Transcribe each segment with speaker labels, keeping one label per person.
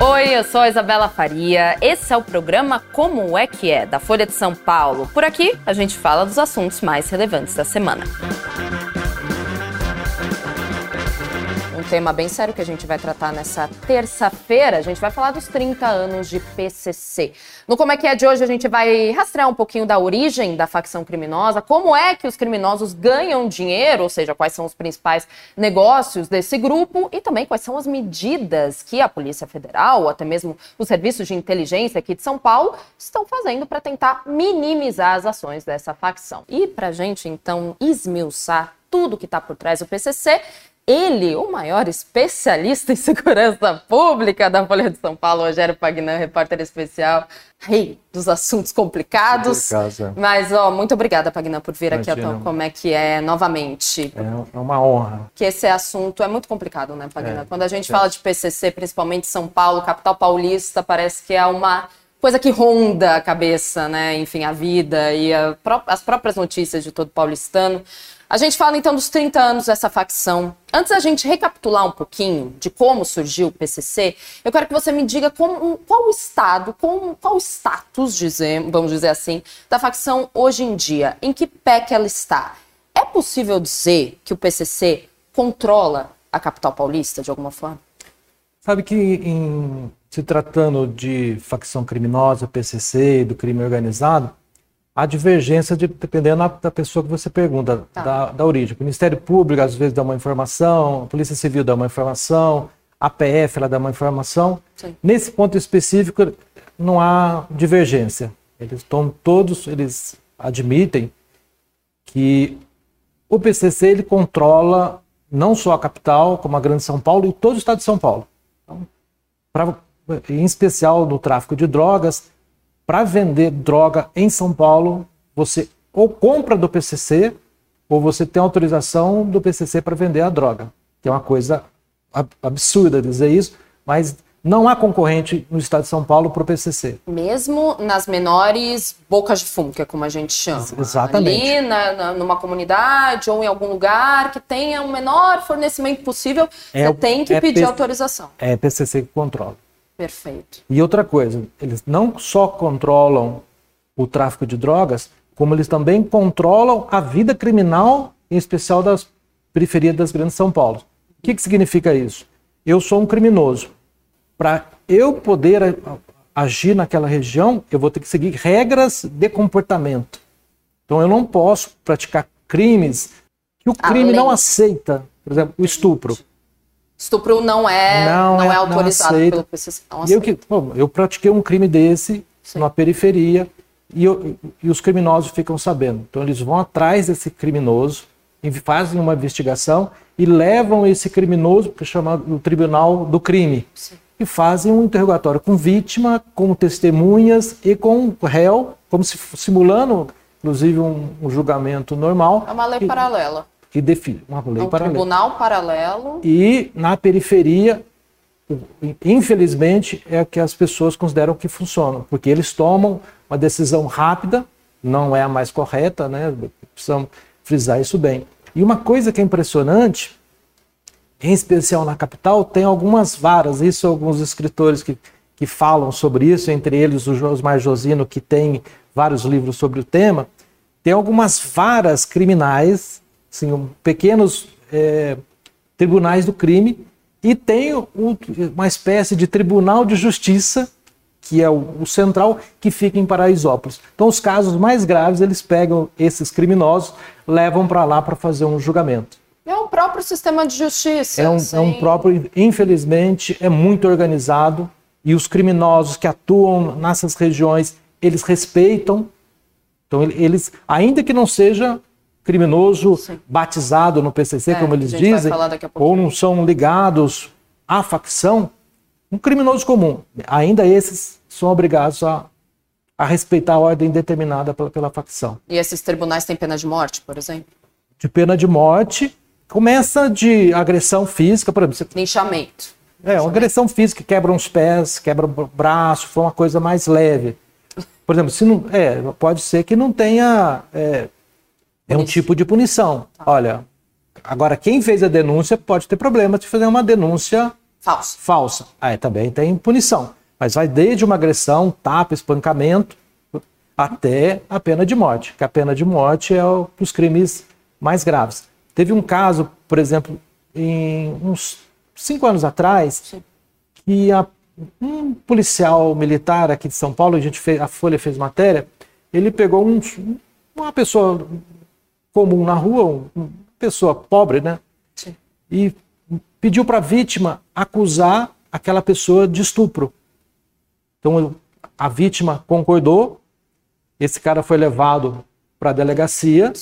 Speaker 1: Oi, eu sou a Isabela Faria. Esse é o programa Como é que é, da Folha de São Paulo. Por aqui, a gente fala dos assuntos mais relevantes da semana. Tema bem sério que a gente vai tratar nessa terça-feira. A gente vai falar dos 30 anos de PCC. No Como é que é de hoje, a gente vai rastrear um pouquinho da origem da facção criminosa, como é que os criminosos ganham dinheiro, ou seja, quais são os principais negócios desse grupo e também quais são as medidas que a Polícia Federal, ou até mesmo os serviços de inteligência aqui de São Paulo, estão fazendo para tentar minimizar as ações dessa facção. E para a gente, então, esmiuçar tudo que está por trás do PCC, ele, o maior especialista em segurança pública da Folha de São Paulo, Rogério Pagnan, repórter especial, rei dos assuntos complicados. É. Mas, ó, muito obrigada, Pagnan, por vir Imagina. aqui a Como é que é novamente.
Speaker 2: É, é uma honra.
Speaker 1: Que esse assunto é muito complicado, né, Pagnan? É, Quando a gente é. fala de PCC, principalmente São Paulo, capital paulista, parece que é uma coisa que ronda a cabeça, né? Enfim, a vida e a pró as próprias notícias de todo paulistano. A gente fala então dos 30 anos dessa facção. Antes da gente recapitular um pouquinho de como surgiu o PCC, eu quero que você me diga como, qual o estado, qual, qual o status, vamos dizer assim, da facção hoje em dia. Em que pé que ela está? É possível dizer que o PCC controla a capital paulista de alguma forma?
Speaker 2: Sabe que em se tratando de facção criminosa, PCC, do crime organizado, há divergência de, dependendo da pessoa que você pergunta, tá. da, da origem. O Ministério Público às vezes dá uma informação, a Polícia Civil dá uma informação, a PF ela dá uma informação. Sim. Nesse ponto específico não há divergência. Eles estão todos, eles admitem que o PCC ele controla não só a capital, como a Grande São Paulo e todo o estado de São Paulo. Então, pra, em especial no tráfico de drogas, para vender droga em São Paulo, você ou compra do PCC ou você tem autorização do PCC para vender a droga. Que é uma coisa absurda dizer isso, mas não há concorrente no estado de São Paulo para o PCC.
Speaker 1: Mesmo nas menores bocas de fumo, que é como a gente chama.
Speaker 2: Exatamente.
Speaker 1: Ali na, na, numa comunidade ou em algum lugar que tenha o menor fornecimento possível, é, você tem que é pedir autorização.
Speaker 2: É PCC que controla.
Speaker 1: Perfeito.
Speaker 2: E outra coisa, eles não só controlam o tráfico de drogas, como eles também controlam a vida criminal, em especial das periferias das grandes São Paulo. O que, que significa isso? Eu sou um criminoso. Para eu poder agir naquela região, eu vou ter que seguir regras de comportamento. Então eu não posso praticar crimes que o crime não aceita. Por exemplo, o estupro.
Speaker 1: Estupro não é, não, não é, é autorizado não pelo PCC.
Speaker 2: Eu, que, bom, eu pratiquei um crime desse Sim. na periferia e, eu, e, os criminosos ficam sabendo. Então eles vão atrás desse criminoso, fazem uma investigação e levam esse criminoso para chamar o tribunal do crime. Sim. E fazem um interrogatório com vítima, com testemunhas e com réu, como se simulando, inclusive, um, um julgamento normal.
Speaker 1: É uma lei e, paralela
Speaker 2: que define uma
Speaker 1: lei um paralela. tribunal paralelo.
Speaker 2: E na periferia, infelizmente, é que as pessoas consideram que funciona, porque eles tomam uma decisão rápida, não é a mais correta, né? Precisamos frisar isso bem. E uma coisa que é impressionante, em especial na capital, tem algumas varas, isso alguns escritores que, que falam sobre isso, entre eles o Josmar Josino, que tem vários livros sobre o tema, tem algumas varas criminais assim, pequenos é, tribunais do crime e tem uma espécie de tribunal de justiça que é o, o, central, que fica em Paraisópolis. Então, os casos mais graves, eles pegam esses criminosos, levam para lá para fazer um julgamento.
Speaker 1: É um próprio sistema de justiça.
Speaker 2: É um, é um, próprio, infelizmente, é muito organizado e os criminosos que atuam nessas regiões, eles respeitam. Então, eles, ainda que não seja criminoso Sim. batizado no PCC, é, como eles dizem, ou não são ligados à facção, um criminoso comum. Ainda esses são obrigados a, a respeitar a ordem determinada pela, pela facção.
Speaker 1: E esses tribunais têm pena de morte, por exemplo?
Speaker 2: De pena de morte, começa de agressão física, por exemplo.
Speaker 1: Linchamento.
Speaker 2: É, uma agressão física, quebra uns pés, quebra o braço, foi uma coisa mais leve. Por exemplo, se não, é, pode ser que não tenha é, é um tipo de punição. Tá. Olha, Agora, quem fez a denúncia pode ter problema de fazer uma denúncia
Speaker 1: falsa.
Speaker 2: falsa. Aí também tem punição. Mas vai desde uma agressão, tapa, espancamento, até a pena de morte, que a pena de morte é os crimes mais graves. Teve um caso, por exemplo, em uns cinco anos atrás, Sim. que a, um policial militar aqui de São Paulo, a, gente fez, a Folha fez matéria, ele pegou um, uma pessoa comum na rua, uma pessoa pobre, né? Sim. E pediu para a vítima acusar aquela pessoa de estupro. Então a vítima concordou, esse cara foi levado para a delegacia.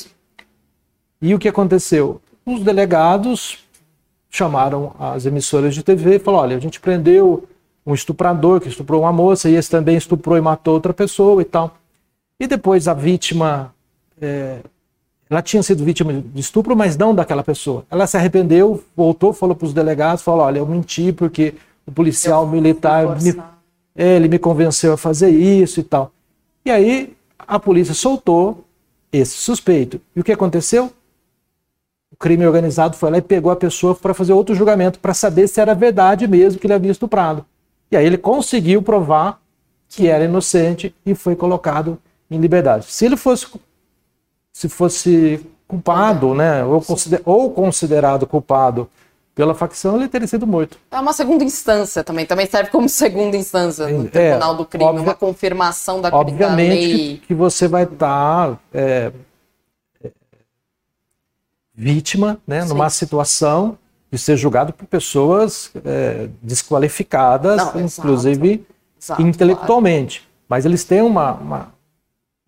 Speaker 2: E o que aconteceu? Os delegados chamaram as emissoras de TV e falaram: olha, a gente prendeu um estuprador que estuprou uma moça e esse também estuprou e matou outra pessoa e tal. E depois a vítima, é, ela tinha sido vítima de estupro, mas não daquela pessoa. Ela se arrependeu, voltou, falou para os delegados, falou: olha, eu menti porque o policial militar me, ele me convenceu a fazer isso e tal. E aí a polícia soltou esse suspeito. E o que aconteceu? O crime organizado foi lá e pegou a pessoa para fazer outro julgamento, para saber se era verdade mesmo que ele havia estuprado. E aí ele conseguiu provar que era inocente e foi colocado em liberdade. Se ele fosse, se fosse culpado, né, ou, consider, ou considerado culpado pela facção, ele teria sido morto.
Speaker 1: É uma segunda instância também, também serve como segunda instância no é, Tribunal do Crime, obvia, uma confirmação da
Speaker 2: Obviamente da lei. Que, que você vai estar tá, é, vítima, né, numa situação de ser julgado por pessoas é, desqualificadas, Não, inclusive exato, intelectualmente. Claro. Mas eles têm uma, uma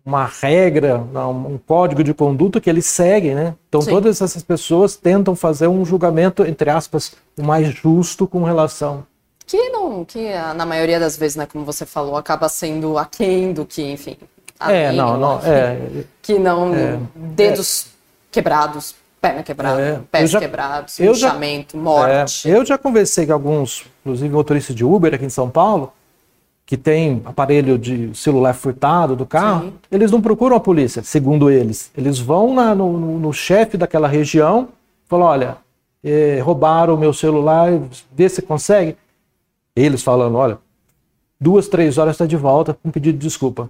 Speaker 2: uma regra, um código de conduta que eles seguem, né? Então Sim. todas essas pessoas tentam fazer um julgamento entre aspas o mais justo com relação
Speaker 1: que não, que ah, na maioria das vezes, né, como você falou, acaba sendo aquém do que, enfim.
Speaker 2: É, não, não, é,
Speaker 1: que não é, dedos é, quebrados, perna quebrada, é, pés já, quebrados, inchamento, morte.
Speaker 2: É, eu já conversei com alguns, inclusive motoristas de Uber aqui em São Paulo, que tem aparelho de celular furtado do carro, Sim. eles não procuram a polícia, segundo eles. Eles vão na, no, no, no chefe daquela região, falam, olha, eh, roubaram o meu celular, vê se consegue. Eles falando, olha, duas, três horas está de volta com pedido de desculpa.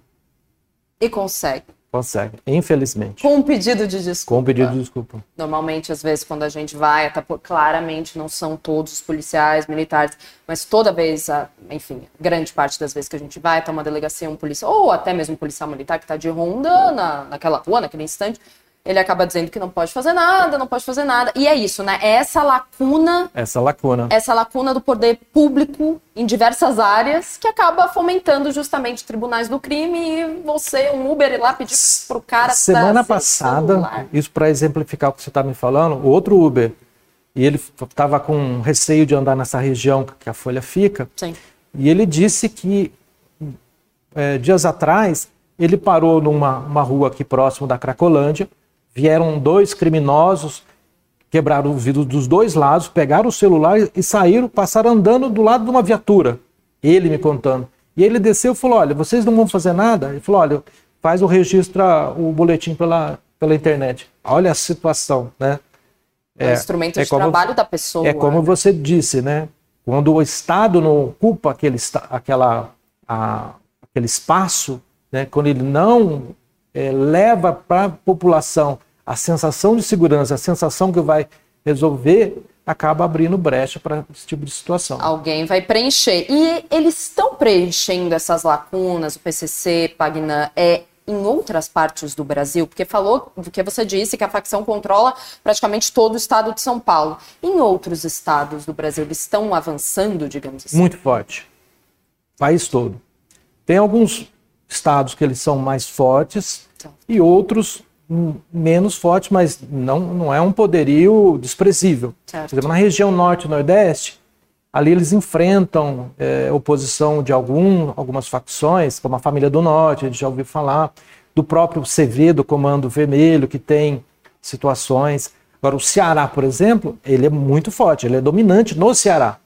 Speaker 1: E consegue.
Speaker 2: Consegue, infelizmente.
Speaker 1: Com um pedido de desculpa.
Speaker 2: Com um pedido de desculpa.
Speaker 1: Normalmente, às vezes, quando a gente vai, até por, claramente não são todos os policiais, militares, mas toda vez, a, enfim, grande parte das vezes que a gente vai, até uma delegacia, um policial, ou até mesmo um policial militar que está de ronda na, naquela rua, naquele instante, ele acaba dizendo que não pode fazer nada, não pode fazer nada. E é isso, né? É essa lacuna.
Speaker 2: Essa lacuna.
Speaker 1: Essa lacuna do poder público em diversas áreas que acaba fomentando justamente tribunais do crime e você, um Uber, ir lá pedir pro cara.
Speaker 2: Semana passada, celular. isso para exemplificar o que você tá me falando, o outro Uber. E ele estava com receio de andar nessa região que a Folha fica.
Speaker 1: Sim.
Speaker 2: E ele disse que é, dias atrás ele parou numa uma rua aqui próximo da Cracolândia Vieram dois criminosos, quebraram o vidro dos dois lados, pegaram o celular e saíram, passaram andando do lado de uma viatura. Ele me contando. E ele desceu e falou: Olha, vocês não vão fazer nada? Ele falou: Olha, faz o registro, o boletim pela, pela internet. Olha a situação, né?
Speaker 1: É, é instrumento é de como, trabalho da pessoa.
Speaker 2: É como né? você disse, né? Quando o Estado não ocupa aquele, aquela, a, aquele espaço, né? quando ele não é, leva para a população a sensação de segurança, a sensação que vai resolver, acaba abrindo brecha para esse tipo de situação.
Speaker 1: Alguém vai preencher. E eles estão preenchendo essas lacunas, o PCC, Pagnan, é, em outras partes do Brasil? Porque falou, que você disse que a facção controla praticamente todo o estado de São Paulo. Em outros estados do Brasil, eles estão avançando, digamos assim?
Speaker 2: Muito forte. País todo. Tem alguns estados que eles são mais fortes e outros menos fortes, mas não, não é um poderio desprezível. Certo. Por exemplo, na região norte e nordeste, ali eles enfrentam é, oposição de algum, algumas facções, como a família do norte, a gente já ouviu falar, do próprio CV, do Comando Vermelho, que tem situações. Agora, o Ceará, por exemplo, ele é muito forte, ele é dominante no Ceará.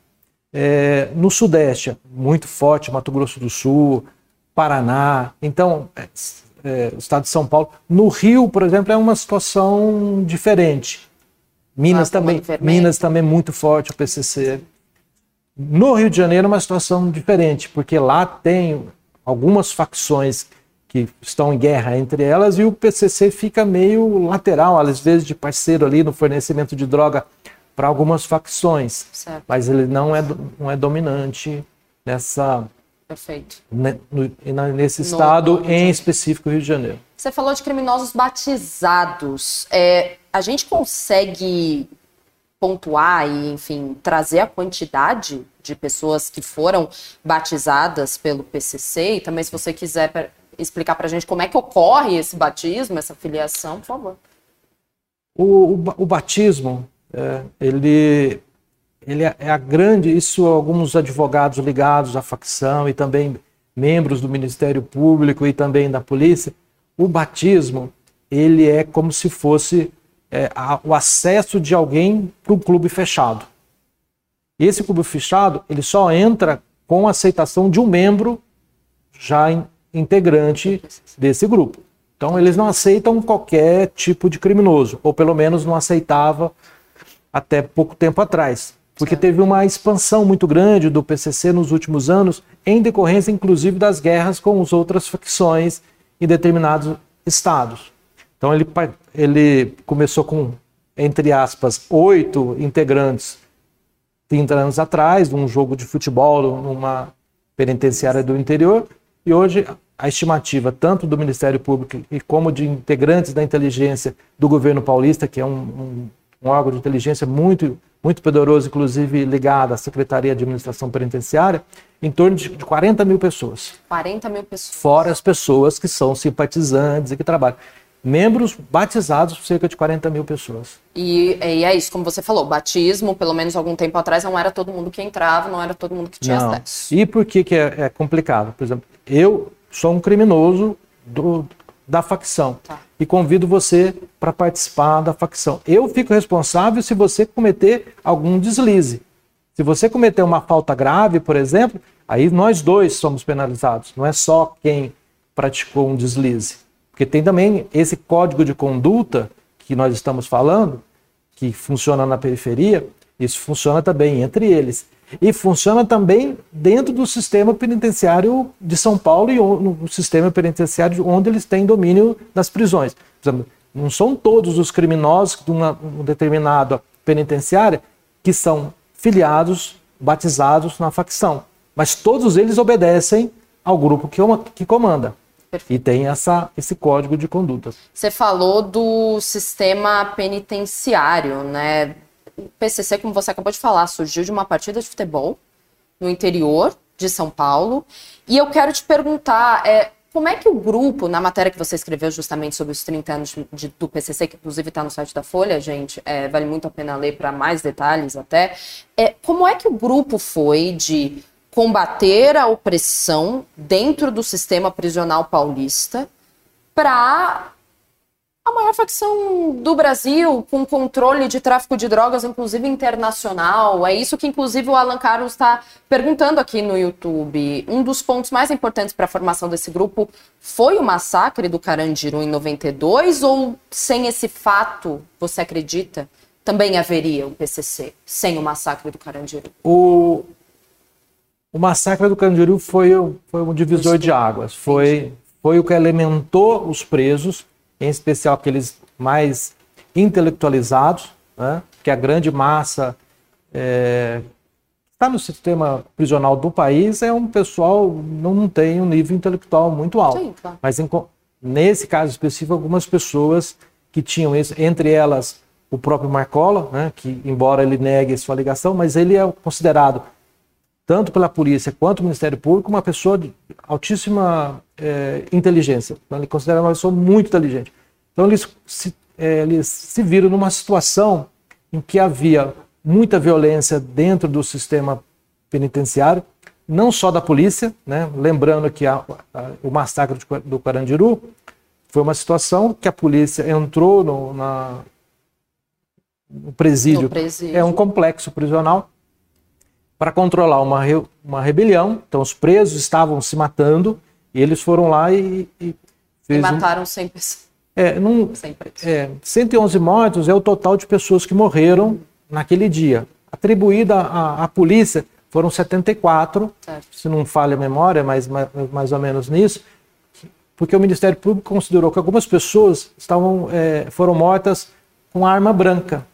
Speaker 2: É, no Sudeste, muito forte, Mato Grosso do Sul, Paraná. Então, é, é, o estado de São Paulo. No Rio, por exemplo, é uma situação diferente. Minas também, Minas também é muito forte o PCC. No Rio de Janeiro é uma situação diferente, porque lá tem algumas facções que estão em guerra entre elas e o PCC fica meio lateral, às vezes de parceiro ali no fornecimento de droga para algumas facções, certo. mas ele não é, não é dominante nessa
Speaker 1: Perfeito.
Speaker 2: No, nesse estado, no, em específico Rio de Janeiro.
Speaker 1: Você falou de criminosos batizados. É, a gente consegue pontuar e, enfim, trazer a quantidade de pessoas que foram batizadas pelo PCC? E também, se você quiser explicar para a gente como é que ocorre esse batismo, essa filiação, por favor.
Speaker 2: O, o, o batismo, é, ele, ele é, é a grande, isso alguns advogados ligados à facção e também membros do Ministério Público e também da polícia, o batismo, ele é como se fosse é, a, o acesso de alguém para um clube fechado. Esse clube fechado, ele só entra com a aceitação de um membro já in, integrante desse grupo. Então, eles não aceitam qualquer tipo de criminoso, ou pelo menos não aceitava até pouco tempo atrás. Porque teve uma expansão muito grande do PCC nos últimos anos, em decorrência, inclusive, das guerras com as outras facções em determinados estados. Então, ele, ele começou com, entre aspas, oito integrantes 30 anos atrás, num jogo de futebol, numa penitenciária do interior, e hoje a estimativa tanto do Ministério Público e como de integrantes da inteligência do governo paulista, que é um, um, um órgão de inteligência muito, muito poderoso, inclusive ligado à Secretaria de Administração Penitenciária, em torno de 40 mil pessoas.
Speaker 1: 40 mil pessoas.
Speaker 2: Fora as pessoas que são simpatizantes e que trabalham membros batizados, cerca de 40 mil pessoas.
Speaker 1: E, e, é isso, como você falou, batismo, pelo menos algum tempo atrás, não era todo mundo que entrava, não era todo mundo que tinha não. acesso.
Speaker 2: E por que, que é, é, complicado? Por exemplo, eu sou um criminoso do, da facção tá. e convido você para participar da facção. Eu fico responsável se você cometer algum deslize. Se você cometer uma falta grave, por exemplo, aí nós dois somos penalizados, não é só quem praticou um deslize. Porque tem também esse código de conduta que nós estamos falando, que funciona na periferia, isso funciona também entre eles. E funciona também dentro do sistema penitenciário de São Paulo e no sistema penitenciário onde eles têm domínio das prisões. Não são todos os criminosos de uma, uma determinada penitenciária que são filiados, batizados na facção, mas todos eles obedecem ao grupo que, que comanda. Perfeito. E tem essa, esse código de conduta.
Speaker 1: Você falou do sistema penitenciário, né? O PCC, como você acabou de falar, surgiu de uma partida de futebol no interior de São Paulo. E eu quero te perguntar, é, como é que o grupo, na matéria que você escreveu justamente sobre os 30 anos de, do PCC, que inclusive está no site da Folha, gente, é, vale muito a pena ler para mais detalhes até, é, como é que o grupo foi de combater a opressão dentro do sistema prisional paulista para a maior facção do Brasil, com controle de tráfico de drogas, inclusive internacional. É isso que, inclusive, o Alan Carlos está perguntando aqui no YouTube. Um dos pontos mais importantes para a formação desse grupo foi o massacre do Carandiru em 92, ou sem esse fato, você acredita, também haveria o PCC, sem o massacre do Carandiru?
Speaker 2: O, o massacre do Carandiru foi, foi um divisor de águas. Foi, foi o que alimentou os presos, em especial aqueles mais intelectualizados, né? que a grande massa é, está no sistema prisional do país é um pessoal não tem um nível intelectual muito alto. Sim, claro. Mas em, nesse caso específico, algumas pessoas que tinham isso, entre elas o próprio Marcola, né, que embora ele negue sua ligação, mas ele é considerado tanto pela polícia quanto pelo Ministério Público, uma pessoa de altíssima é, inteligência. Então, ele considera uma pessoa muito inteligente. Então, eles se, é, eles se viram numa situação em que havia muita violência dentro do sistema penitenciário, não só da polícia, né? lembrando que a, a, o massacre do Carandiru foi uma situação que a polícia entrou no, na, no presídio. no presídio. É um complexo prisional para controlar uma, re, uma rebelião. Então, os presos estavam se matando e eles foram lá e.
Speaker 1: E, e mataram um, 100 pessoas.
Speaker 2: É, num, é, 111 mortos é o total de pessoas que morreram naquele dia. Atribuída à, à polícia, foram 74, certo. se não falha a memória, mas mais, mais ou menos nisso, porque o Ministério Público considerou que algumas pessoas estavam, é, foram mortas com arma branca.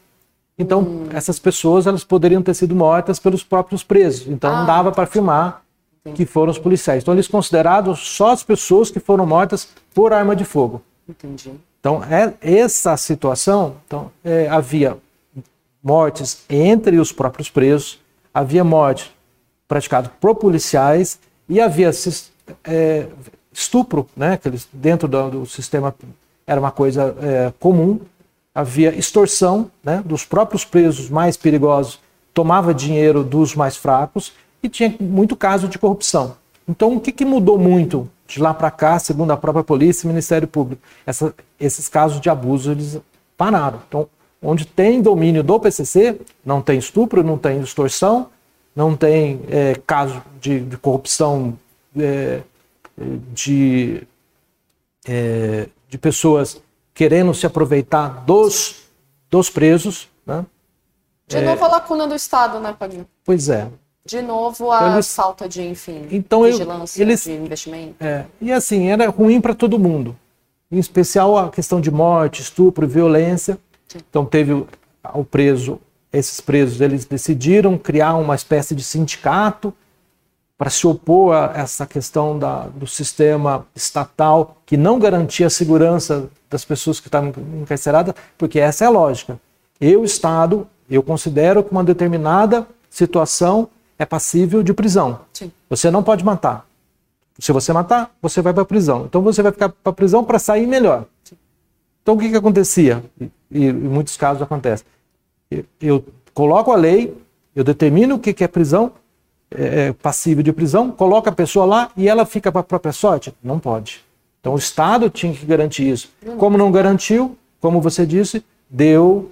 Speaker 2: Então, hum. essas pessoas elas poderiam ter sido mortas pelos próprios presos. Então, ah, não dava para afirmar entendi. que foram os policiais. Então, eles consideraram só as pessoas que foram mortas por arma de fogo. Entendi. Então, é essa situação, então, é, havia mortes entre os próprios presos, havia morte praticada por policiais e havia é, estupro, né, que eles, dentro do, do, sistema era uma coisa é, comum, havia extorsão né, dos próprios presos mais perigosos, tomava dinheiro dos mais fracos e tinha muito caso de corrupção. Então, o que, que mudou muito de lá para cá, segundo a própria polícia e Ministério Público? Essa, esses casos de abuso eles pararam. Então, onde tem domínio do PCC, não tem estupro, não tem extorsão, não tem é, caso de, de corrupção é, de, é, de pessoas querendo se aproveitar dos, dos presos. Né?
Speaker 1: De é, novo a lacuna do Estado, né, Padinho?
Speaker 2: Pois é.
Speaker 1: De novo a eles, falta de, enfim,
Speaker 2: então, vigilância, eles, de investimento. É, e assim, era ruim para todo mundo. Em especial a questão de morte, estupro, violência. Sim. Então teve o, o preso, esses presos, eles decidiram criar uma espécie de sindicato para se opor a essa questão da, do sistema estatal que não garantia a segurança das pessoas que estavam encarceradas, porque essa é a lógica. Eu, Estado, eu considero que uma determinada situação é passível de prisão. Sim. Você não pode matar. Se você matar, você vai para a prisão. Então você vai ficar para a prisão para sair melhor. Sim. Então o que, que acontecia? E, e, em muitos casos acontece. Eu, eu coloco a lei, eu determino o que, que é prisão, é, é, passível de prisão, coloca a pessoa lá e ela fica para a própria sorte? Não pode. Então o Estado tinha que garantir isso. Como não garantiu, como você disse, deu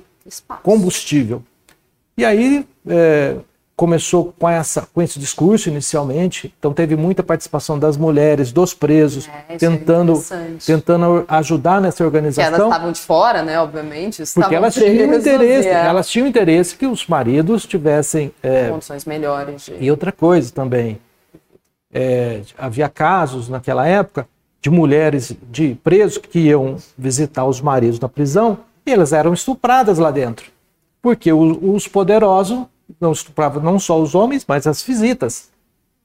Speaker 2: combustível. E aí é, começou com, essa, com esse discurso inicialmente, então teve muita participação das mulheres, dos presos, é, é tentando, é tentando ajudar nessa organização.
Speaker 1: Porque elas estavam de fora, né, obviamente.
Speaker 2: Porque elas tinham interesse, é. elas tinham interesse que os maridos tivessem
Speaker 1: é, condições melhores. De...
Speaker 2: E outra coisa também, é, havia casos naquela época de mulheres de presos que iam visitar os maridos na prisão e elas eram estupradas lá dentro, porque os, os poderosos não estuprava não só os homens, mas as visitas.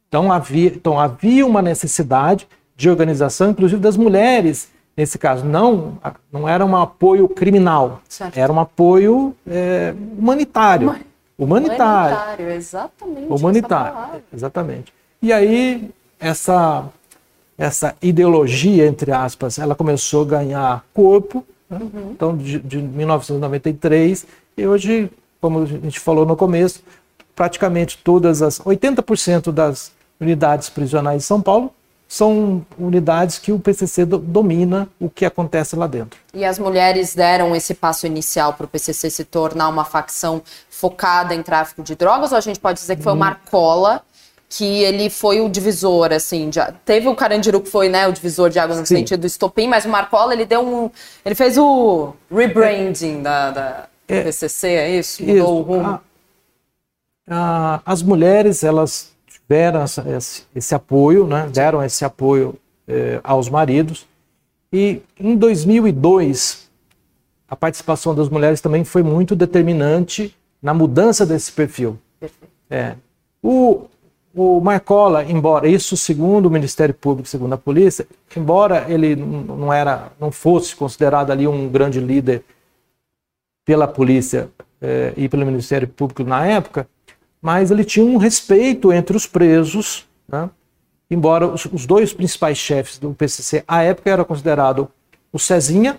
Speaker 2: Então havia, então havia uma necessidade de organização, inclusive das mulheres, nesse caso. Não, não era um apoio criminal, certo. era um apoio é, humanitário. Humanitário. Humanitário,
Speaker 1: exatamente.
Speaker 2: Humanitário, exatamente. E aí, essa, essa ideologia, entre aspas, ela começou a ganhar corpo. Né? Uhum. Então, de, de 1993, e hoje como a gente falou no começo, praticamente todas as 80% das unidades prisionais de São Paulo são unidades que o PCC do, domina o que acontece lá dentro.
Speaker 1: E as mulheres deram esse passo inicial para o PCC se tornar uma facção focada em tráfico de drogas, ou a gente pode dizer que foi o hum. Marcola que ele foi o divisor, assim, de, teve o Carandiru que foi, né, o divisor de água no Sim. sentido do estopim, mas o Marcola, ele deu um, ele fez o rebranding da, da é, PCC, é isso? Mudou o rumo?
Speaker 2: A, a, as mulheres, elas tiveram essa, esse, esse, apoio, né? deram esse apoio é, aos maridos. E em 2002, a participação das mulheres também foi muito determinante na mudança desse perfil. Perfeito. É. O, o Marcola, embora isso segundo o Ministério Público, segundo a polícia, embora ele não era, não fosse considerado ali um grande líder pela polícia eh, e pelo Ministério Público na época, mas ele tinha um respeito entre os presos, né? embora os, os, dois principais chefes do PCC à época era considerado o Cezinha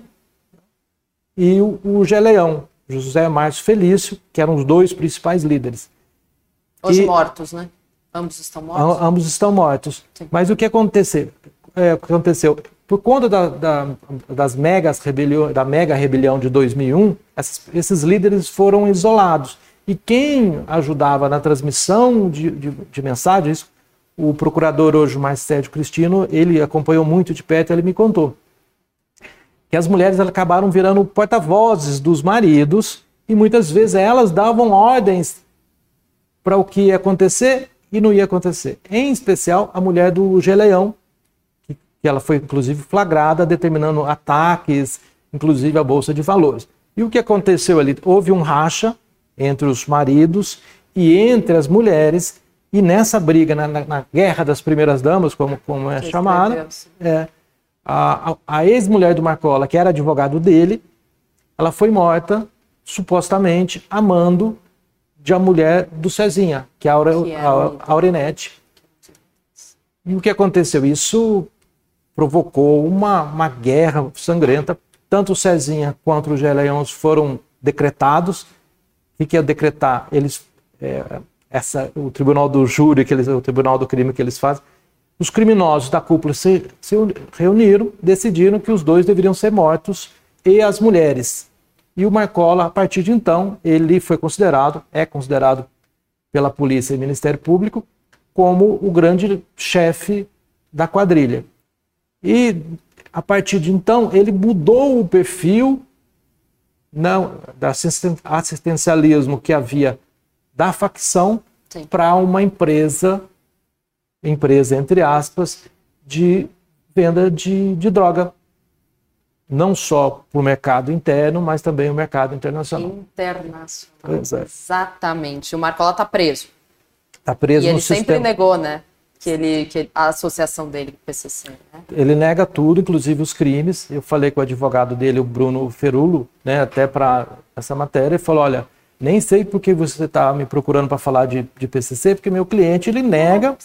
Speaker 2: e o, o Geleão, José Márcio Felício, que eram os dois principais líderes.
Speaker 1: Hoje e, mortos, né? Ambos estão mortos?
Speaker 2: Ambos estão mortos. Sim. Mas o que aconteceu? É, aconteceu? Por conta da, da, das megas rebelião, da mega rebelião de 2001, esses, esses, líderes foram isolados. E quem ajudava na transmissão de, de, de mensagens, o procurador hoje, mais Sérgio Cristino, ele acompanhou muito de perto, ele me contou. que as mulheres acabaram virando porta-vozes dos maridos e muitas vezes elas davam ordens para o que ia acontecer e não ia acontecer. Em especial a mulher do Geleão, que, ela foi inclusive flagrada determinando ataques, inclusive a bolsa de valores. E o que aconteceu ali? Houve um racha entre os maridos e entre as mulheres, e nessa briga, na, na, guerra das primeiras damas, como, como é chamada, é, a, a, a ex-mulher do Marcola, que era advogado dele, ela foi morta, supostamente, amando de a mulher do Cezinha, que é a, Aure, é a, a Aurinete. E o que aconteceu? Isso provocou uma, uma guerra sangrenta. Tanto o Cezinha quanto o Geleões foram decretados o que é decretar? Eles, é, essa, o tribunal do júri, que eles, o tribunal do crime que eles fazem, os criminosos da cúpula se, se reuniram, decidiram que os dois deveriam ser mortos e as mulheres. E o Marcola, a partir de então, ele foi considerado, é considerado pela polícia e Ministério Público como o grande chefe da quadrilha. E a partir de então, ele mudou o perfil não, da assistencialismo que havia da facção para uma empresa, empresa entre aspas, de venda de, de droga. Não só para o mercado interno, mas também o mercado internacional.
Speaker 1: Internacional. É. Exatamente. O Marcola está preso.
Speaker 2: Está preso
Speaker 1: e
Speaker 2: no
Speaker 1: ele
Speaker 2: sistema.
Speaker 1: sempre negou, né? Que ele, que a associação dele com o PCC. Né?
Speaker 2: Ele nega tudo, inclusive os crimes. Eu falei com o advogado dele, o Bruno Ferulo, né, até para essa matéria, e falou: olha, nem sei por que você está me procurando para falar de, de PCC, porque meu cliente ele nega,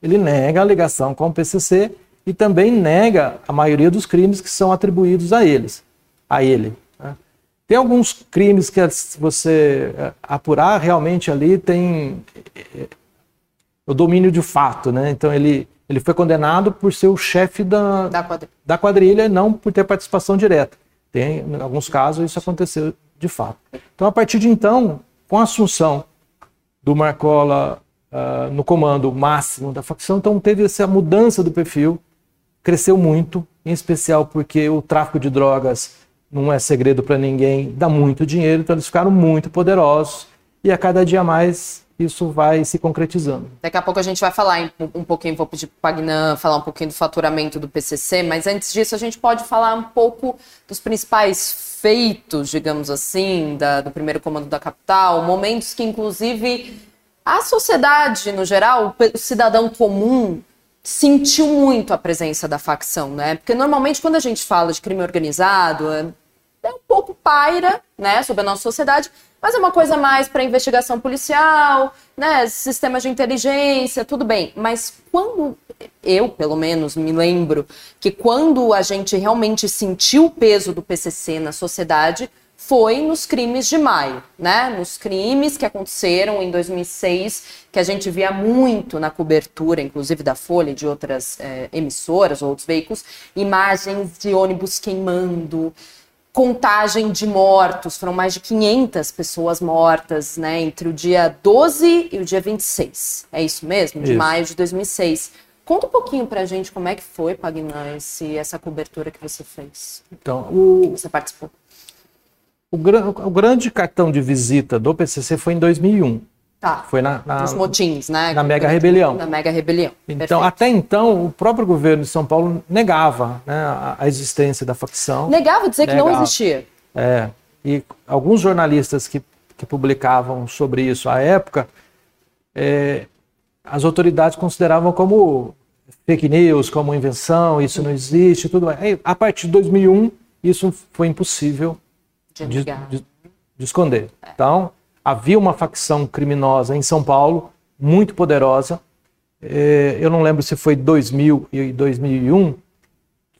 Speaker 2: ele nega a ligação com o PCC e também nega a maioria dos crimes que são atribuídos a eles, a ele. Né? Tem alguns crimes que você eh, apurar realmente ali tem o domínio de fato, né? Então ele, ele foi condenado por ser o chefe da, da, quadrilha. da quadrilha, não por ter participação direta. Tem, em alguns casos, isso aconteceu de fato. Então, a partir de então, com a assunção do Marcola uh, no comando máximo da facção, então teve essa mudança do perfil, cresceu muito, em especial porque o tráfico de drogas não é segredo para ninguém, dá muito dinheiro, então eles ficaram muito poderosos e a cada dia mais isso vai se concretizando.
Speaker 1: Daqui a pouco a gente vai falar um pouquinho, vou pedir para Pagnan falar um pouquinho do faturamento do PCC, mas antes disso a gente pode falar um pouco dos principais feitos, digamos assim, da, do primeiro comando da capital, momentos que inclusive a sociedade no geral, o cidadão comum sentiu muito a presença da facção, né? Porque normalmente quando a gente fala de crime organizado, é, é um pouco paira, né, sobre a nossa sociedade, mas é uma coisa mais para investigação policial, né? Sistemas de inteligência, tudo bem. Mas quando eu, pelo menos, me lembro que quando a gente realmente sentiu o peso do PCC na sociedade foi nos crimes de maio, né? Nos crimes que aconteceram em 2006, que a gente via muito na cobertura, inclusive da Folha e de outras é, emissoras ou outros veículos, imagens de ônibus queimando, contagem de mortos, foram mais de 500 pessoas mortas, né, entre o dia 12 e o dia 26. É isso mesmo? De isso. maio de 2006. Conta um pouquinho pra gente como é que foi, Pagnan, esse, essa cobertura que você fez.
Speaker 2: Então, o...
Speaker 1: Você participou.
Speaker 2: O, o grande cartão de visita do PCC foi em 2001.
Speaker 1: Tá. Foi na, na, Nos motins, né?
Speaker 2: Na mega rebelião.
Speaker 1: Na mega rebelião.
Speaker 2: Então, Perfeito. até então, o próprio governo de São Paulo negava né, a, a, existência da facção.
Speaker 1: Negava dizer negava. que não existia.
Speaker 2: É. E alguns jornalistas que, que publicavam sobre isso à época, é, as autoridades consideravam como fake news, como invenção, isso não existe, tudo mais. a partir de 2001, isso foi impossível de, de, de, de esconder. É. Então, havia uma facção criminosa em São Paulo, muito poderosa. É, eu não lembro se foi 2000 e 2001,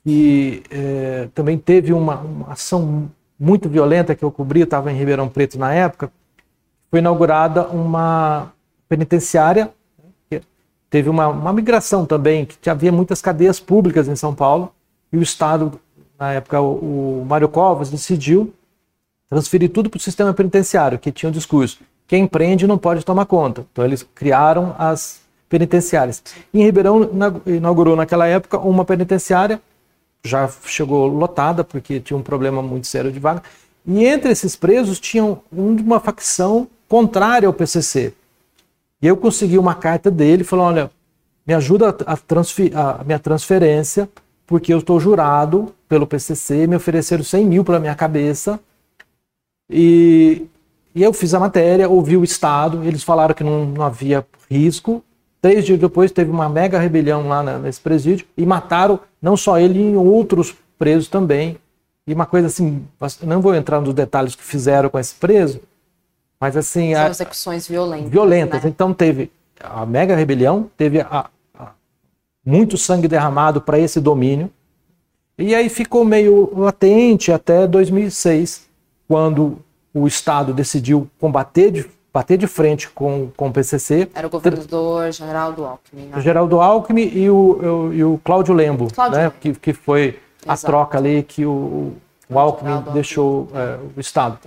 Speaker 2: que é, também teve uma, uma, ação muito violenta que eu cobri, eu estava em Ribeirão Preto na época. Foi inaugurada uma penitenciária, teve uma, uma migração também, que havia muitas cadeias públicas em São Paulo, e o Estado, na época, o, o Mário Covas, decidiu transferir tudo para o sistema penitenciário, que tinha o um discurso: quem prende não pode tomar conta. Então eles criaram as penitenciárias. Em Ribeirão inaugurou naquela época uma penitenciária já chegou lotada, porque tinha um problema muito sério de vaga. E entre esses presos tinha uma facção contrária ao PCC. E eu consegui uma carta dele, falou, olha, me ajuda a, transfer, a minha transferência, porque eu estou jurado pelo PCC, me ofereceram 100 mil para minha cabeça. E, e eu fiz a matéria, ouvi o Estado, eles falaram que não, não havia risco. Três dias depois teve uma mega rebelião lá nesse presídio e mataram não só ele, em outros presos também. E uma coisa assim, não vou entrar nos detalhes que fizeram com esse preso, mas assim.
Speaker 1: São a, execuções violentas.
Speaker 2: Violentas. Né? Então teve a mega rebelião, teve a, a, muito sangue derramado para esse domínio. E aí ficou meio latente até 2006, quando o Estado decidiu combater de, bater de frente com, com o PCC.
Speaker 1: Era o governador Geraldo Alckmin. Né?
Speaker 2: O Geraldo Alckmin e o, o, e o Cláudio Lembo, Cláudio né? Lembo. Que, que foi Exato. a troca ali que o, o Alckmin deixou é, o Estado.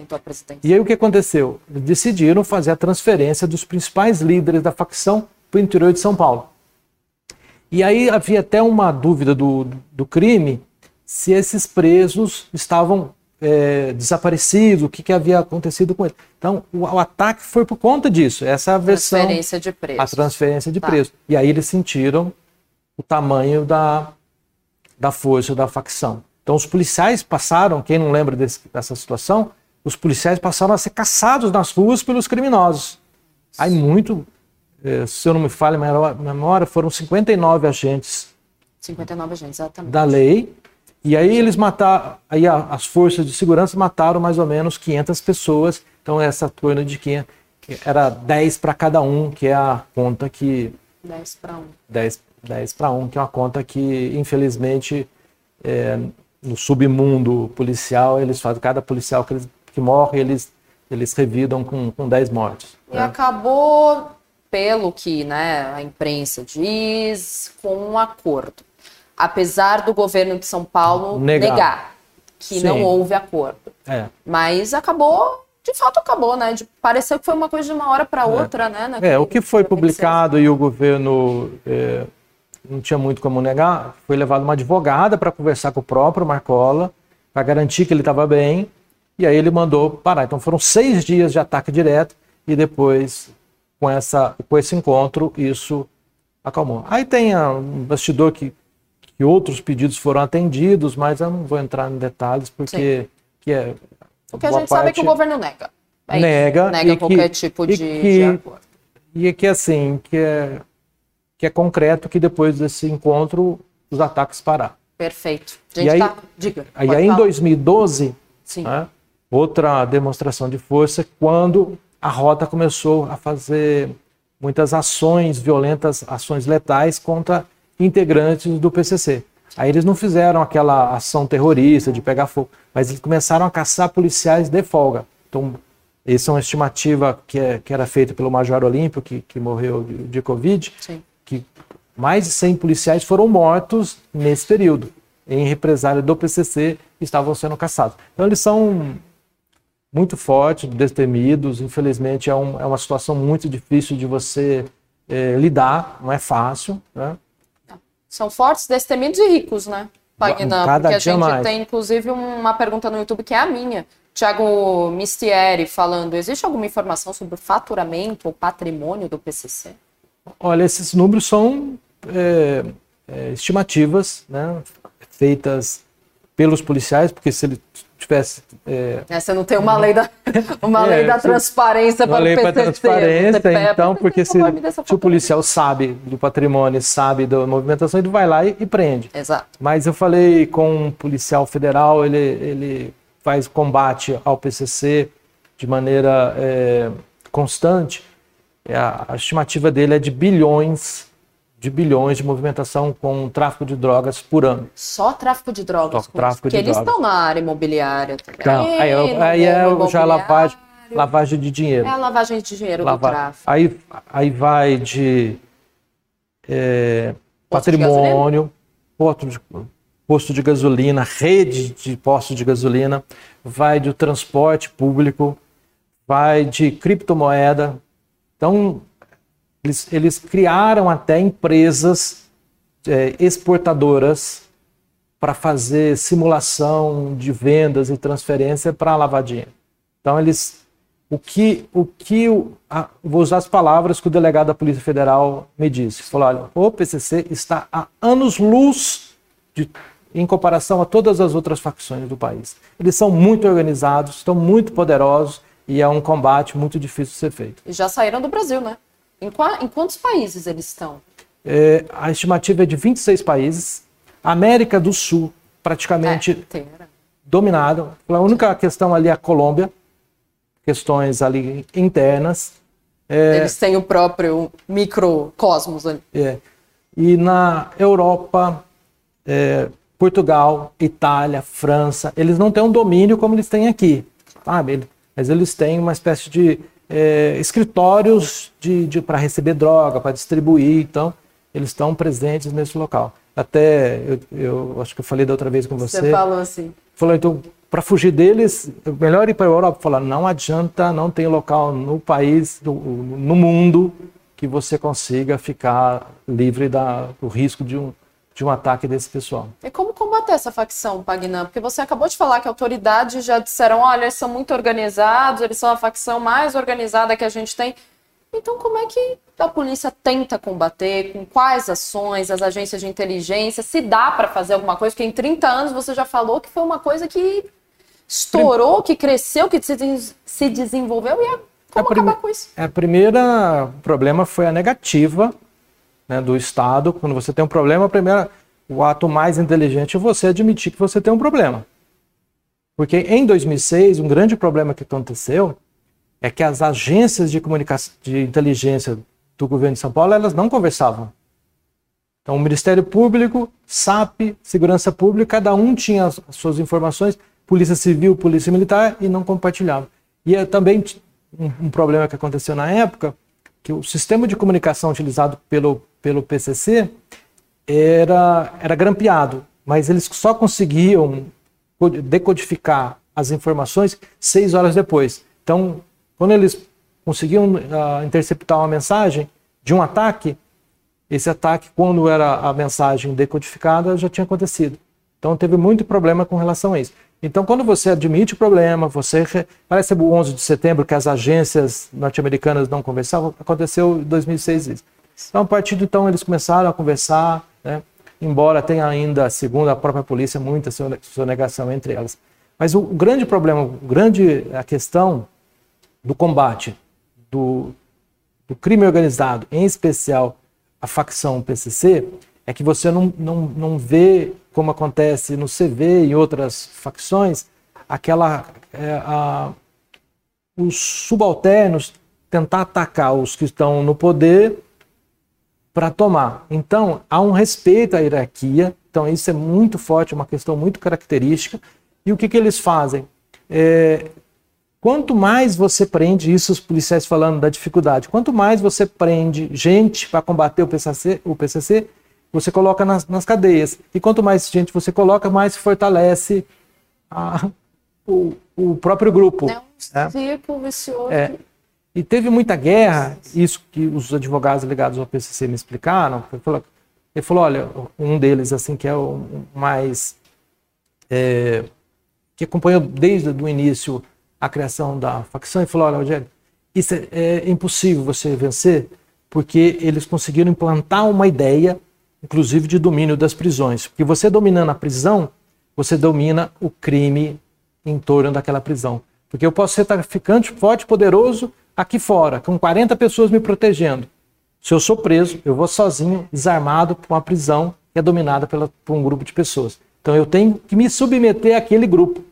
Speaker 2: E aí o que aconteceu? Decidiram fazer a transferência dos principais líderes da facção para o interior de São Paulo. E aí havia até uma dúvida do, do crime se esses presos estavam é, desaparecidos, o que, que havia acontecido com eles. Então, o, o, ataque foi por conta disso. Essa é a versão.
Speaker 1: Transferência de preço.
Speaker 2: A transferência de tá. preço. E aí eles sentiram o tamanho da, da força da facção. Então, os policiais passaram, quem não lembra desse, dessa situação, os policiais passaram a ser caçados nas ruas pelos criminosos. Aí, muito, é, se eu não me falho a memória, foram 59 agentes.
Speaker 1: 59 agentes, exatamente.
Speaker 2: Da lei e aí eles mataram, aí as forças de segurança mataram mais ou menos 500 pessoas. Então essa torna de 500 era 10 para cada um, que é a conta que
Speaker 1: 10 para 1.
Speaker 2: 10, 10 para 1, que é uma conta que infelizmente é, no submundo policial eles fazem cada policial que, eles, que morre, eles eles revidam com, com 10 mortes.
Speaker 1: E né? acabou, pelo que né, a imprensa diz, com um acordo apesar do governo de São Paulo negar, negar que Sim. não houve acordo. É. Mas acabou, de fato acabou, né? De, pareceu que foi uma coisa de uma hora para é. outra, é. né?
Speaker 2: Naquele, é, o que foi publicado e o governo é, não tinha muito como negar, foi levado uma advogada para conversar com o próprio Marcola, para garantir que ele estava bem, e aí ele mandou parar. Então foram seis dias de ataque direto e depois, com, essa, com esse encontro, isso acalmou. Aí tem um bastidor que que outros pedidos foram atendidos, mas eu não vou entrar em detalhes porque que é
Speaker 1: o que a gente parte... sabe é que o governo nega.
Speaker 2: É nega,
Speaker 1: nega qualquer que, tipo de,
Speaker 2: que, de acordo. E é que assim, que é, que é concreto que depois desse encontro os ataques pararam.
Speaker 1: Perfeito.
Speaker 2: e aí, tá... Diga, aí, aí em 2012, né, outra demonstração de força, quando a rota começou a fazer muitas ações violentas, ações letais contra integrantes do PCC. Aí eles não fizeram aquela ação terrorista de pegar fogo, mas eles começaram a caçar policiais de folga. Então, essa é uma estimativa que, é, que era feita pelo Major Olímpio, que, que morreu de, de Covid, Sim. que mais de 100 policiais foram mortos nesse período, em represália do PCC, estavam sendo caçados. Então, eles são muito fortes, destemidos, infelizmente é, um, é uma situação muito difícil de você é, lidar, não é fácil, né?
Speaker 1: São fortes, destemidos e ricos, né? Pagina, Cada porque a gente mais. tem, inclusive, uma pergunta no YouTube que é a minha. Tiago Mistieri falando, existe alguma informação sobre o faturamento ou patrimônio do PCC?
Speaker 2: Olha, esses números são é, é, estimativas, né, feitas pelos policiais, porque se ele tivesse.
Speaker 1: É... É, você não tem uma lei da, uma é, lei da transparência para o lei para
Speaker 2: transparência, então, porque se, se o policial sabe do patrimônio, sabe da movimentação, ele vai lá e, e, prende.
Speaker 1: Exato.
Speaker 2: Mas eu falei com um policial federal, ele, ele faz combate ao PCC de maneira é, constante. A, a estimativa dele é de bilhões de bilhões de movimentação com tráfico de drogas por ano.
Speaker 1: Só tráfico de drogas?
Speaker 2: Só tráfico
Speaker 1: Porque
Speaker 2: de
Speaker 1: eles
Speaker 2: drogas.
Speaker 1: estão na área imobiliária também.
Speaker 2: Então, aí, aí, aí é já lavagem, lavagem de dinheiro. É
Speaker 1: a lavagem de dinheiro Lava... do tráfico.
Speaker 2: Aí, aí vai de é, patrimônio, posto, de, posto de gasolina, rede de postos de gasolina, vai do transporte público, vai de criptomoeda. Então, eles, eles criaram até empresas é, exportadoras para fazer simulação de vendas e transferência para lavar dinheiro. Então eles o que o que a, vou usar as palavras que o delegado da Polícia Federal me disse. Falou: olha, o PCC está a anos luz de, em comparação a todas as outras facções do país. Eles são muito organizados, estão muito poderosos e é um combate muito difícil de ser feito.
Speaker 1: E já saíram do Brasil, né? Em, qua, em quantos países eles estão?
Speaker 2: É, a estimativa é de 26 países. América do Sul, praticamente é, dominado. A única questão ali é a Colômbia, questões ali internas.
Speaker 1: É, Eles têm o próprio microcosmos ali.
Speaker 2: É. E na Europa, é, Portugal, Itália, França, eles não têm um domínio como eles têm aqui, sabe? Mas eles têm uma espécie de é, escritórios de, de para receber droga, para distribuir, então eles estão presentes nesse local. Até eu, eu, acho que eu falei da outra vez com você.
Speaker 1: Você falou assim.
Speaker 2: Falou, então, para fugir deles, melhor ir para a Europa. Falar, não adianta, não tem local no país, no, no mundo, que você consiga ficar livre da, do risco de um, de um ataque desse pessoal.
Speaker 1: E como combater essa facção, Pagnan? Porque você acabou de falar que autoridades já disseram, olha, eles são muito organizados, eles são a facção mais organizada que a gente tem. Então, como é que a polícia tenta combater? Com quais ações? As agências de inteligência? Se dá para fazer alguma coisa? Porque em 30 anos você já falou que foi uma coisa que estourou, que cresceu, que se desenvolveu e é como acabar com isso?
Speaker 2: A primeira problema foi a negativa né, do Estado. Quando você tem um problema, a primeira, o ato mais inteligente é você admitir que você tem um problema. Porque em 2006, um grande problema que aconteceu é que as agências de comunicação, de inteligência do governo de São Paulo, elas não conversavam. Então, o Ministério Público, SAP, Segurança Pública, cada um tinha as suas informações Polícia Civil, Polícia Militar, e não compartilhavam. E é também um, um problema que aconteceu na época, que o sistema de comunicação utilizado pelo, pelo PCC era, era grampeado, mas eles só conseguiam decodificar as informações seis horas depois. Então, quando eles conseguiam uh, interceptar uma mensagem de um ataque, esse ataque, quando era a mensagem decodificada, já tinha acontecido. Então, teve muito problema com relação a isso. Então, quando você admite o problema, você. Parece o 11 de setembro que as agências norte-americanas não conversavam, aconteceu em 2006 isso. Então, a partir de então, eles começaram a conversar, né? embora tenha ainda, segundo a própria polícia, muita sonegação entre elas. Mas o grande problema, o grande, a questão do combate do, do crime organizado, em especial a facção PCC, é que você não, não, não vê como acontece no CV e outras facções, aquela é, a, os subalternos tentar atacar os que estão no poder para tomar. Então, há um respeito à hierarquia, então isso é muito forte, uma questão muito característica. E o que, que eles fazem? É, quanto mais você prende, isso os policiais falando da dificuldade, quanto mais você prende gente para combater o PCC, o PCC você coloca nas, nas cadeias. E quanto mais gente você coloca, mais fortalece a, o, o próprio grupo.
Speaker 1: É um né? círculo vicioso.
Speaker 2: É. E teve muita guerra, isso que os advogados ligados ao PCC me explicaram. Ele falou, olha, um deles, assim, que é o mais. É, que acompanhou desde o início a criação da facção, e falou: olha, Rogério, isso é, é impossível você vencer, porque eles conseguiram implantar uma ideia inclusive de domínio das prisões. Porque você dominando a prisão, você domina o crime em torno daquela prisão. Porque eu posso ser traficante forte, poderoso aqui fora, com 40 pessoas me protegendo. Se eu sou preso, eu vou sozinho, desarmado, para uma prisão que é dominada pela, por um grupo de pessoas. Então eu tenho que me submeter àquele grupo.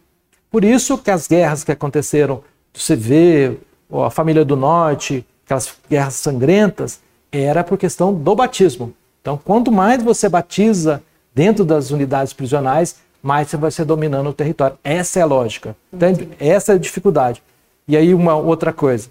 Speaker 2: Por isso que as guerras que aconteceram do CV, a família do Norte, aquelas guerras sangrentas, era por questão do batismo. Então, quanto mais você batiza dentro das unidades prisionais, mais você vai ser dominando o território. Essa é a lógica. Então, essa é a dificuldade. E aí, uma outra coisa.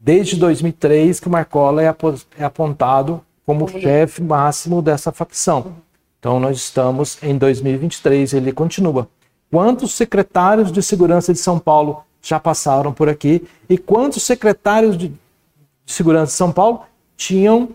Speaker 2: Desde 2003 que o Marcola é, é apontado como chefe máximo dessa facção. Então, nós estamos em 2023, ele continua. Quantos secretários de segurança de São Paulo já passaram por aqui? E quantos secretários de segurança de São Paulo tinham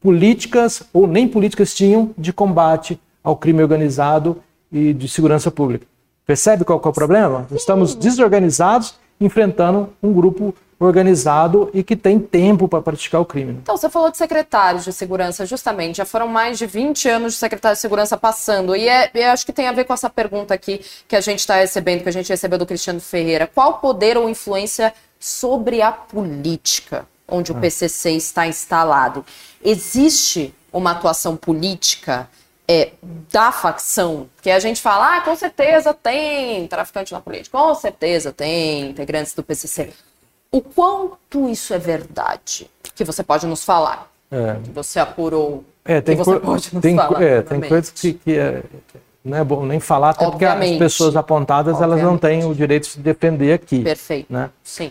Speaker 2: políticas ou nem políticas tinham de combate ao crime organizado e de segurança pública. Percebe qual, qual é o problema? Sim. Estamos desorganizados enfrentando um grupo organizado e que tem tempo para praticar o crime.
Speaker 1: Então, você falou de secretários de segurança, justamente. Já foram mais de 20 anos de secretário de segurança passando. E é, eu acho que tem a ver com essa pergunta aqui que a gente está recebendo, que a gente recebeu do Cristiano Ferreira. Qual poder ou influência sobre a política onde o ah. PCC está instalado? Existe uma atuação política é, da facção, que a gente fala, ah, com certeza tem traficante na política, com certeza tem integrantes do PCC. O quanto isso é verdade? Que você pode nos falar? É. Que você apurou?
Speaker 2: É, tem
Speaker 1: que
Speaker 2: você pode nos tem, falar? É, tem coisas que, que é, não é bom nem falar, até Obviamente. porque as pessoas apontadas Obviamente. elas não têm o direito de se defender aqui.
Speaker 1: Perfeito.
Speaker 2: Né?
Speaker 1: Sim.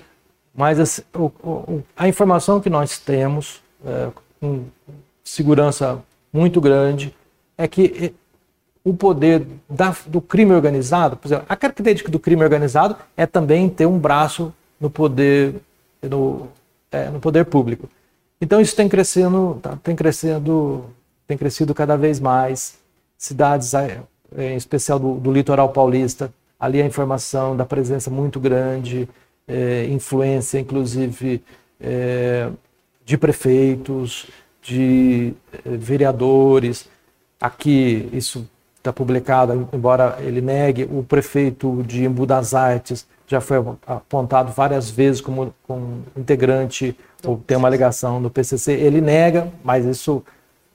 Speaker 2: Mas assim, o, o, a informação que nós temos, é, com segurança muito grande, é que o poder da, do crime organizado, por exemplo, a característica do crime organizado é também ter um braço no poder no, é, no poder público. Então isso tem crescendo, tá, tem crescendo, tem crescido cada vez mais. Cidades, é, em especial do, do litoral paulista, ali a informação da presença muito grande, é, influência, inclusive, é, de prefeitos, de é, vereadores. Aqui isso está publicado, embora ele negue, o prefeito de Embu das Artes já foi apontado várias vezes como, como integrante ou tem uma ligação do PCC. Ele nega, mas isso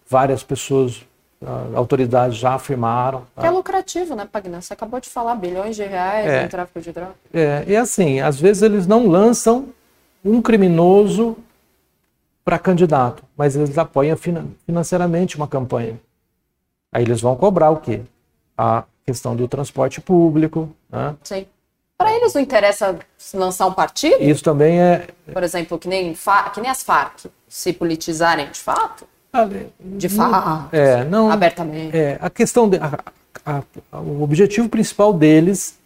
Speaker 2: várias pessoas, uh, autoridades já afirmaram.
Speaker 1: Tá? Que é lucrativo, né, Pagna? Você acabou de falar bilhões de reais é, em tráfico de drogas.
Speaker 2: É, e assim, às vezes eles não lançam um criminoso para candidato, mas eles apoiam financeiramente uma campanha. Aí eles vão cobrar o quê? A questão do transporte público. Né?
Speaker 1: Sim. Para eles não interessa lançar um partido?
Speaker 2: Isso também é.
Speaker 1: Por exemplo, que nem, que nem as Farc se politizarem de fato? De fato.
Speaker 2: É, não,
Speaker 1: abertamente.
Speaker 2: É, a questão. De, a, a, o objetivo principal deles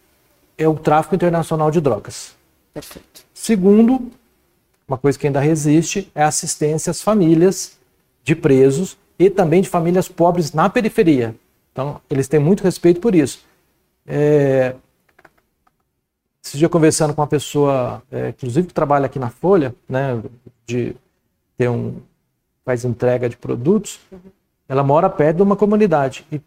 Speaker 2: é o tráfico internacional de drogas.
Speaker 1: Perfeito.
Speaker 2: Segundo, uma coisa que ainda resiste é a assistência às famílias de presos e também de famílias pobres na periferia. Então, eles têm muito respeito por isso. É, esse dia conversando com uma pessoa, é, inclusive que trabalha aqui na Folha, né, de ter um faz entrega de produtos, uhum. ela mora perto de uma comunidade e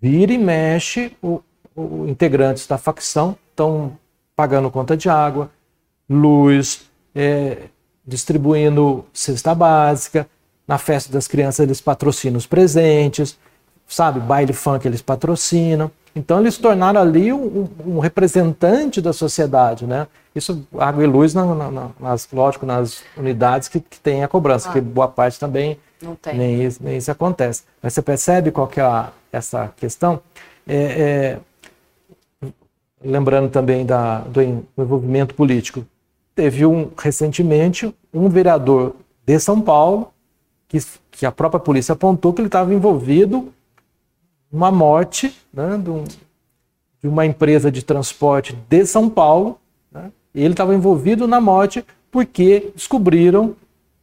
Speaker 2: vira e mexe o, o integrantes da facção estão pagando conta de água, luz, é, distribuindo cesta básica, na festa das crianças eles patrocinam os presentes, sabe? Baile funk eles patrocinam. Então eles se tornaram ali um, um, representante da sociedade, né? Isso água e luz, na, na, nas, lógico, nas unidades que, que tem a cobrança, ah. que boa parte também nem isso, nem isso acontece. Mas você percebe qual que é a, essa questão? É, é, lembrando também da, do envolvimento político, teve um recentemente um vereador de São Paulo que, que a própria polícia apontou que ele estava envolvido numa morte né, de, um, de, uma empresa de transporte de São Paulo. Né, ele estava envolvido na morte porque descobriram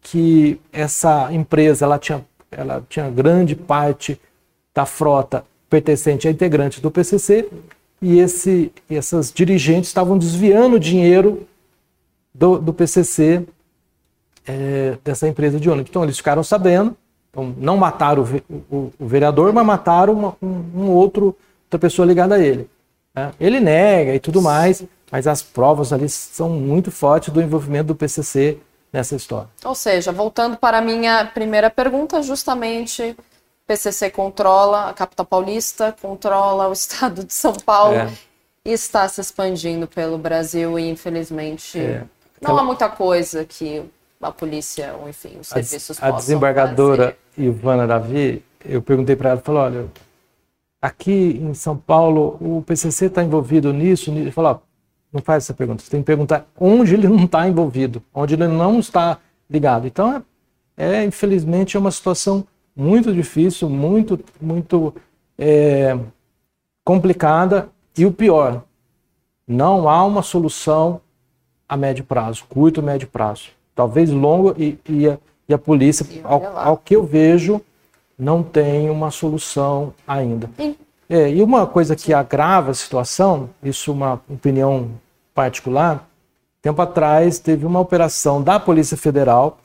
Speaker 2: que essa empresa ela tinha, ela tinha grande parte da frota pertencente a integrantes do PCC e esse, essas dirigentes estavam desviando dinheiro do, do PCC é, dessa empresa de ônibus. Então eles ficaram sabendo, então, não mataram o, o, o vereador, mas mataram uma, um, um, outro, outra pessoa ligada a ele. Né? Ele nega e tudo mais, mas as provas ali são muito fortes do envolvimento do PCC nessa história.
Speaker 1: Ou seja, voltando para a minha primeira pergunta, justamente PCC controla a capital paulista, controla o estado de São Paulo é. e está se expandindo pelo Brasil e infelizmente é. não há muita coisa que a polícia, ou enfim, os serviços
Speaker 2: a, a desembargadora fazer. Ivana Davi, eu perguntei para ela, falou, olha, aqui em São Paulo o PCC está envolvido nisso, nisso. Ele falou, não faz essa pergunta, você tem que perguntar onde ele não está envolvido, onde ele não está ligado. Então, é, é, infelizmente, é uma situação muito difícil, muito, muito é, complicada e o pior, não há uma solução a médio prazo, curto médio prazo talvez longo, e, e, a, e a polícia, ao, ao, que eu vejo, não tem uma solução ainda. É, e uma coisa que agrava a situação, isso é uma opinião particular, tempo atrás teve uma operação da Polícia Federal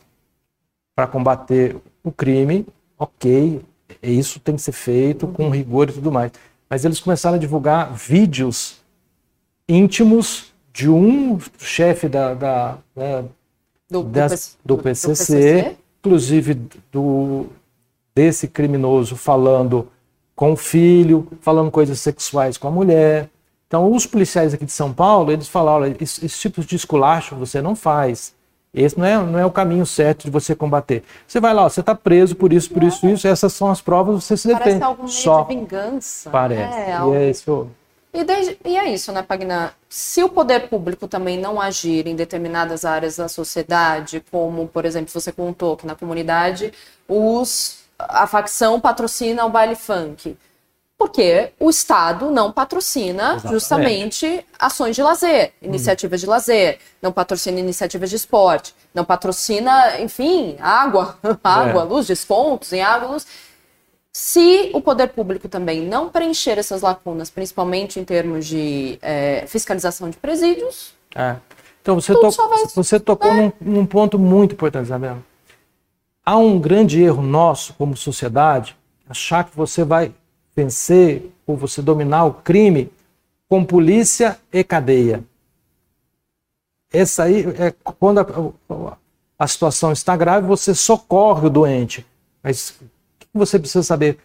Speaker 2: para combater o crime, ok, isso tem que ser feito com rigor e tudo mais. Mas eles começaram a divulgar vídeos íntimos de um chefe da, da né, do, do, do, PCC, do, PCC, inclusive do, desse criminoso falando com o filho, falando coisas sexuais com a mulher. Então, os policiais aqui de São Paulo, eles falaram, esse, esse tipo de esculacho você não faz. Esse não é, não é o caminho certo de você combater. Você vai lá, ó, você está preso por isso, por isso, isso, essas são as provas, você se defende.
Speaker 1: Parece algum meio Só de vingança.
Speaker 2: Parece. É, e, é isso.
Speaker 1: E, desde, e é isso, né, Pagna? Se o poder público também não agir em determinadas áreas da sociedade, como, por exemplo, você contou que na comunidade os, a facção patrocina o baile funk porque o Estado não patrocina Exatamente. justamente ações de lazer, iniciativas hum. de lazer, não patrocina iniciativas de esporte, não patrocina, enfim, água, água, é. luz, descontos em água, luz. Se o poder público também não preencher essas lacunas, principalmente em termos de é, fiscalização de presídios.
Speaker 2: É. Então você, to vai... você tocou é. num, num ponto muito importante, Isabela. Há um grande erro nosso como sociedade achar que você vai vencer ou você dominar o crime com polícia e cadeia. Essa aí é quando a, a situação está grave, você socorre o doente. Mas que você precisa saber?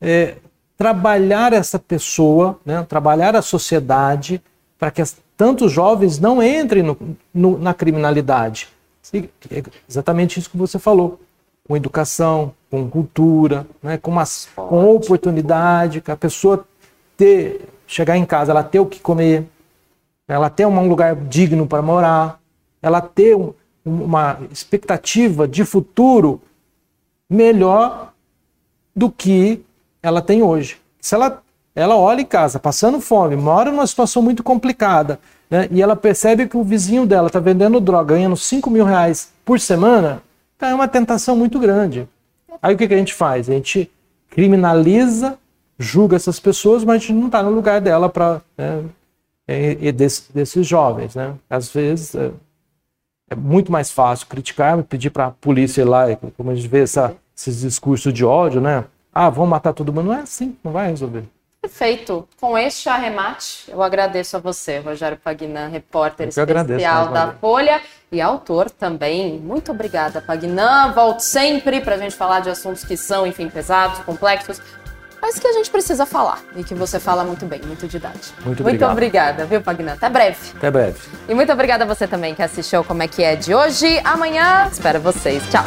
Speaker 2: É, trabalhar essa pessoa, né, trabalhar a sociedade para que as, tantos jovens não entrem no, no, na criminalidade. É exatamente isso que você falou com educação, com cultura, né, com, umas, com oportunidade, que a pessoa ter, chegar em casa, ela ter o que comer, ela ter um lugar digno para morar, ela ter um, uma expectativa de futuro melhor do que ela tem hoje. Se ela, ela olha em casa, passando fome, mora numa situação muito complicada, né, e ela percebe que o vizinho dela está vendendo droga, ganhando 5 mil reais por semana, então é uma tentação muito grande. Aí o que, que a gente faz? A gente criminaliza, julga essas pessoas, mas a gente não está no lugar dela para né, e, e desse, desses jovens, né? Às vezes é, é, muito mais fácil criticar, pedir para a polícia ir lá, como a gente vê essa, esses discursos de ódio, né? Ah, vão matar todo mundo. Não é assim, não vai resolver.
Speaker 1: Perfeito. Com este arremate, eu agradeço a você, Rogério Pagnan, repórter especial agradeço, da Folha e autor também. Muito obrigada, Pagnan. Volto sempre para a gente falar de assuntos que são, enfim, pesados, complexos, mas que a gente precisa falar e que você fala muito bem, muito didático.
Speaker 2: Muito,
Speaker 1: muito obrigada, viu, Pagnan? Até breve.
Speaker 2: Até breve.
Speaker 1: E muito obrigada a você também que assistiu Como é que é de hoje. Amanhã espero vocês. Tchau.